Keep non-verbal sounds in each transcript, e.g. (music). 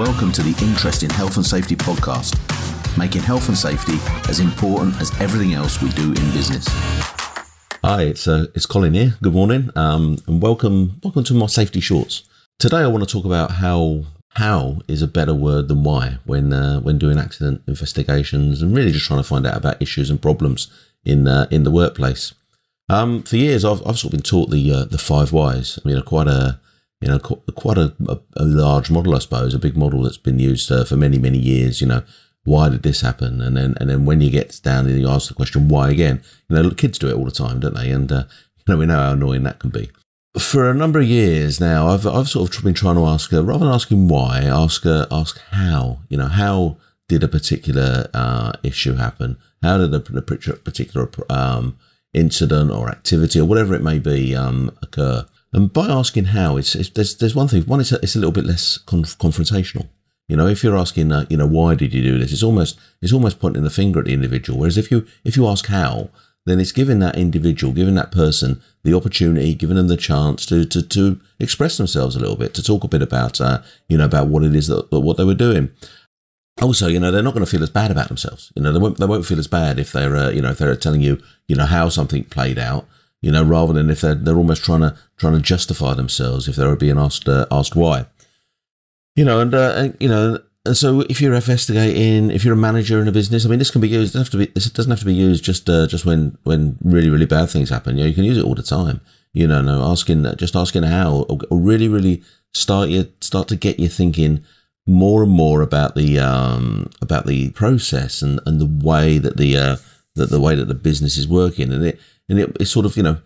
Welcome to the Interesting Health and Safety podcast, making health and safety as important as everything else we do in business. Hi, it's uh, it's Colin here. Good morning, um, and welcome welcome to my safety shorts. Today, I want to talk about how how is a better word than why when uh, when doing accident investigations and really just trying to find out about issues and problems in uh, in the workplace. Um, for years, I've, I've sort of been taught the uh, the five whys. I mean, quite a you know quite a, a, a, large model, I suppose, a big model that's been used uh, for many many years. You know, why did this happen? And then and then when you get down and you ask the question why again, you know, kids do it all the time, don't they? And uh, (laughs) you know, we know how annoying that can be. For a number of years now, I've I've sort of been trying to ask her rather than asking why, ask her ask how. You know, how did a particular uh, issue happen? How did a, particular um, incident or activity or whatever it may be um, occur? And by asking how, it's, it's, there's there's one thing. One, it's a, it's a little bit less conf- confrontational. You know, if you're asking, uh, you know, why did you do this? It's almost it's almost pointing the finger at the individual. Whereas if you if you ask how, then it's giving that individual, giving that person the opportunity, giving them the chance to to, to express themselves a little bit, to talk a bit about, uh, you know, about what it is that what they were doing also, you know, they're not going to feel as bad about themselves. You know, they won't, they won't feel as bad if they're, uh, you know, if they're telling you, you know, how something played out, you know, rather than if they're, they're almost trying to, trying to justify themselves if they're being asked, uh, asked why. You know, and, uh, and, you know, and so if you're investigating, if you're a manager in a business, I mean, this can be used, it doesn't have to be, this doesn't have to be used just, uh, just when, when really, really bad things happen. You know, you can use it all the time. You know, no, asking, just asking how, or really, really start you, start to get you thinking, more and more about the um, about the process and, and the way that the uh, that the way that the business is working, and it and it, it sort of you know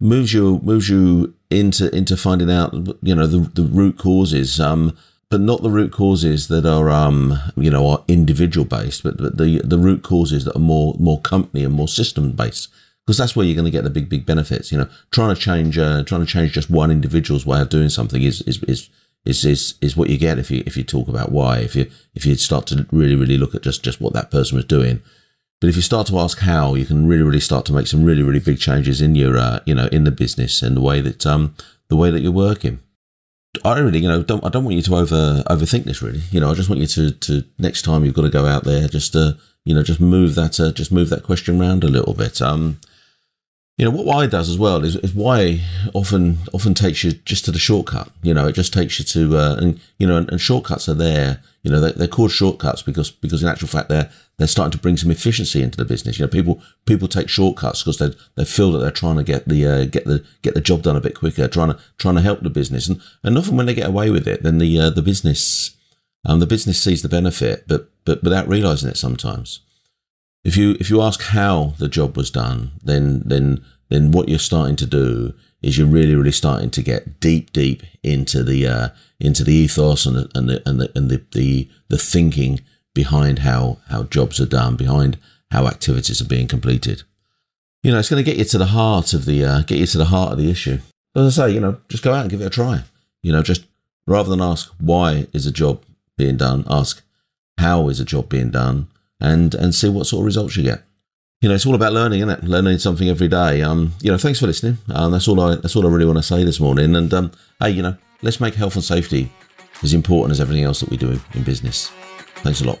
moves you moves you into into finding out you know the the root causes, um, but not the root causes that are um, you know are individual based, but, but the the root causes that are more more company and more system based because that's where you're going to get the big big benefits. You know, trying to change uh, trying to change just one individual's way of doing something is is is is is is what you get if you if you talk about why if you if you start to really really look at just just what that person was doing but if you start to ask how you can really really start to make some really really big changes in your uh, you know in the business and the way that um the way that you're working I really, you know, don't I don't want you to over overthink this. Really, you know, I just want you to to next time you've got to go out there, just uh, you know, just move that uh, just move that question around a little bit. Um, you know what why does as well is, is why often often takes you just to the shortcut you know it just takes you to uh, and you know and, and, shortcuts are there you know they're, they're, called shortcuts because because in actual fact they're they're starting to bring some efficiency into the business. You know people people take shortcuts because they they feel that they're trying to get the uh, get the get the job done a bit quicker trying to trying to help the business. And and often when they get away with it then the uh, the business um the business sees the benefit but but without realizing it sometimes if you if you ask how the job was done, then then then what you're starting to do is you're really really starting to get deep deep into the uh, into the ethos and the and the and the and the, the, the thinking behind how how jobs are done, behind how activities are being completed. You know, it's going to get you to the heart of the uh, get you to the heart of the issue. As I say, you know, just go out and give it a try. You know, just rather than ask why is a job being done, ask how is a job being done, and and see what sort of results you get. You know, it's all about learning, isn't it? Learning something every day. Um, you know, thanks for listening. Um, that's all I that's all I really want to say this morning. And um, hey, you know, let's make health and safety as important as everything else that we do in business. Thanks a lot.